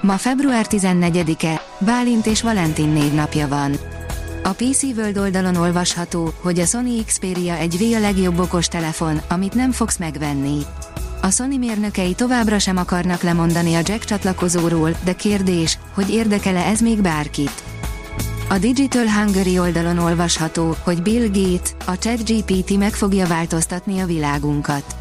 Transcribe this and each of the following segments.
Ma február 14-e, Bálint és Valentin névnapja van. A PC World oldalon olvasható, hogy a Sony Xperia egy V a legjobb okos telefon, amit nem fogsz megvenni. A Sony mérnökei továbbra sem akarnak lemondani a jack csatlakozóról, de kérdés, hogy érdekele ez még bárkit. A Digital Hungary oldalon olvasható, hogy Bill Gates, a ChatGPT meg fogja változtatni a világunkat.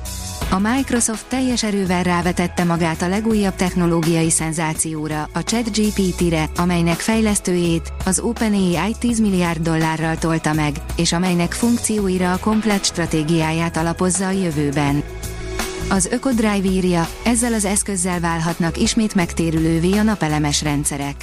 A Microsoft teljes erővel rávetette magát a legújabb technológiai szenzációra, a ChatGPT-re, amelynek fejlesztőjét, az OpenAI 10 milliárd dollárral tolta meg, és amelynek funkcióira a komplett stratégiáját alapozza a jövőben. Az Ökodrive írja, ezzel az eszközzel válhatnak ismét megtérülővé a napelemes rendszerek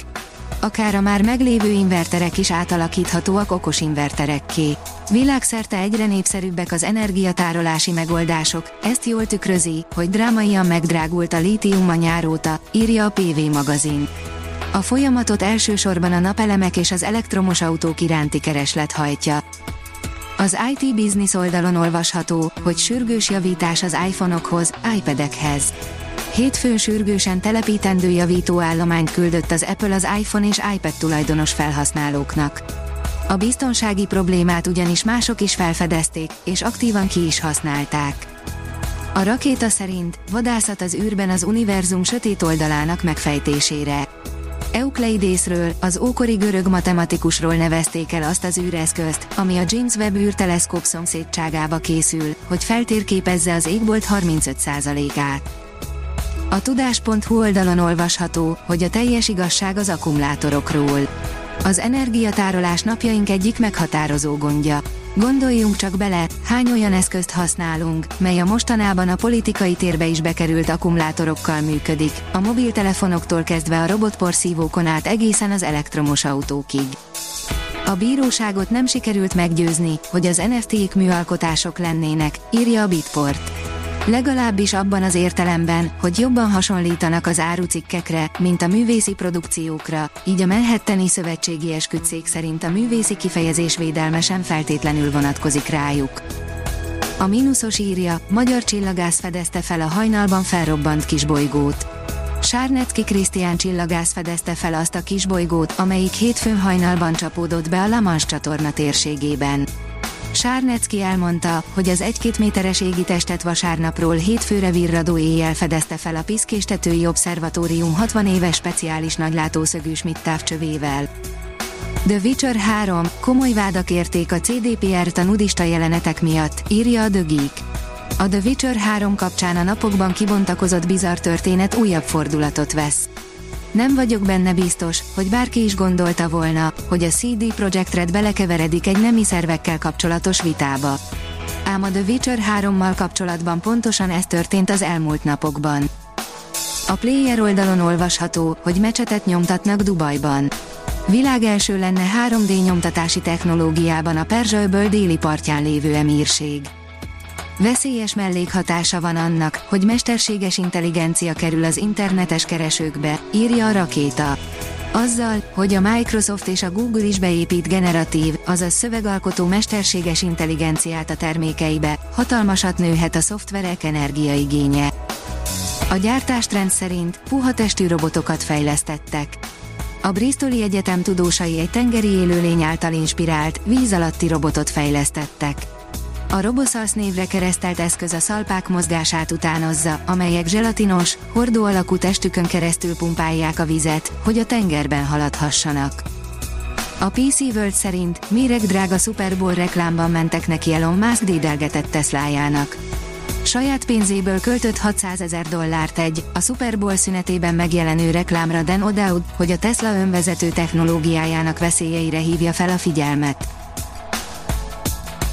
akár a már meglévő inverterek is átalakíthatóak okos inverterekké. Világszerte egyre népszerűbbek az energiatárolási megoldások, ezt jól tükrözi, hogy drámaian megdrágult a lítium a nyáróta, írja a PV magazin. A folyamatot elsősorban a napelemek és az elektromos autók iránti kereslet hajtja. Az IT Business oldalon olvasható, hogy sürgős javítás az iPhone-okhoz, iPad-ekhez. Hétfőn sürgősen telepítendő javítóállományt küldött az Apple az iPhone és iPad tulajdonos felhasználóknak. A biztonsági problémát ugyanis mások is felfedezték, és aktívan ki is használták. A rakéta szerint vadászat az űrben az univerzum sötét oldalának megfejtésére. Euklidészről, az ókori görög matematikusról nevezték el azt az űreszközt, ami a James Webb űrteleszkóp szomszédságába készül, hogy feltérképezze az égbolt 35%-át. A tudás.hu oldalon olvasható, hogy a teljes igazság az akkumulátorokról. Az energiatárolás napjaink egyik meghatározó gondja. Gondoljunk csak bele, hány olyan eszközt használunk, mely a mostanában a politikai térbe is bekerült akkumulátorokkal működik, a mobiltelefonoktól kezdve a robotporszívókon át egészen az elektromos autókig. A bíróságot nem sikerült meggyőzni, hogy az NFT-k műalkotások lennének, írja a Bitport. Legalábbis abban az értelemben, hogy jobban hasonlítanak az árucikkekre, mint a művészi produkciókra, így a Manhattani Szövetségi Esküdszék szerint a művészi kifejezés védelme sem feltétlenül vonatkozik rájuk. A mínuszos írja, magyar csillagász fedezte fel a hajnalban felrobbant kisbolygót. Sárnecki Krisztián csillagász fedezte fel azt a kisbolygót, amelyik hétfőn hajnalban csapódott be a La Manche csatorna térségében. Sárnecki elmondta, hogy az 1-2 méteres égitestet vasárnapról hétfőre virradó éjjel fedezte fel a Piszkéstetői Obszervatórium 60 éves speciális nagylátószögű Schmidt távcsövével. The Witcher 3, komoly vádak érték a CDPR-t a nudista jelenetek miatt, írja a The Geek. A The Witcher 3 kapcsán a napokban kibontakozott bizarr történet újabb fordulatot vesz. Nem vagyok benne biztos, hogy bárki is gondolta volna, hogy a CD Projekt Red belekeveredik egy nemi szervekkel kapcsolatos vitába. Ám a The Witcher 3-mal kapcsolatban pontosan ez történt az elmúlt napokban. A player oldalon olvasható, hogy mecsetet nyomtatnak Dubajban. Világ első lenne 3D nyomtatási technológiában a Perzsa-öböl déli partján lévő emírség. Veszélyes mellékhatása van annak, hogy mesterséges intelligencia kerül az internetes keresőkbe, írja a rakéta. Azzal, hogy a Microsoft és a Google is beépít generatív, azaz szövegalkotó mesterséges intelligenciát a termékeibe, hatalmasat nőhet a szoftverek energiaigénye. A gyártástrend szerint puha testű robotokat fejlesztettek. A Bristoli Egyetem tudósai egy tengeri élőlény által inspirált, víz alatti robotot fejlesztettek. A Roboszalsz névre keresztelt eszköz a szalpák mozgását utánozza, amelyek zselatinos, hordó alakú testükön keresztül pumpálják a vizet, hogy a tengerben haladhassanak. A PC World szerint méreg drága Super Bowl reklámban mentek neki Elon Musk dédelgetett Teslájának. Saját pénzéből költött 600 ezer dollárt egy, a Super Bowl szünetében megjelenő reklámra Dan O'Dowd, hogy a Tesla önvezető technológiájának veszélyeire hívja fel a figyelmet.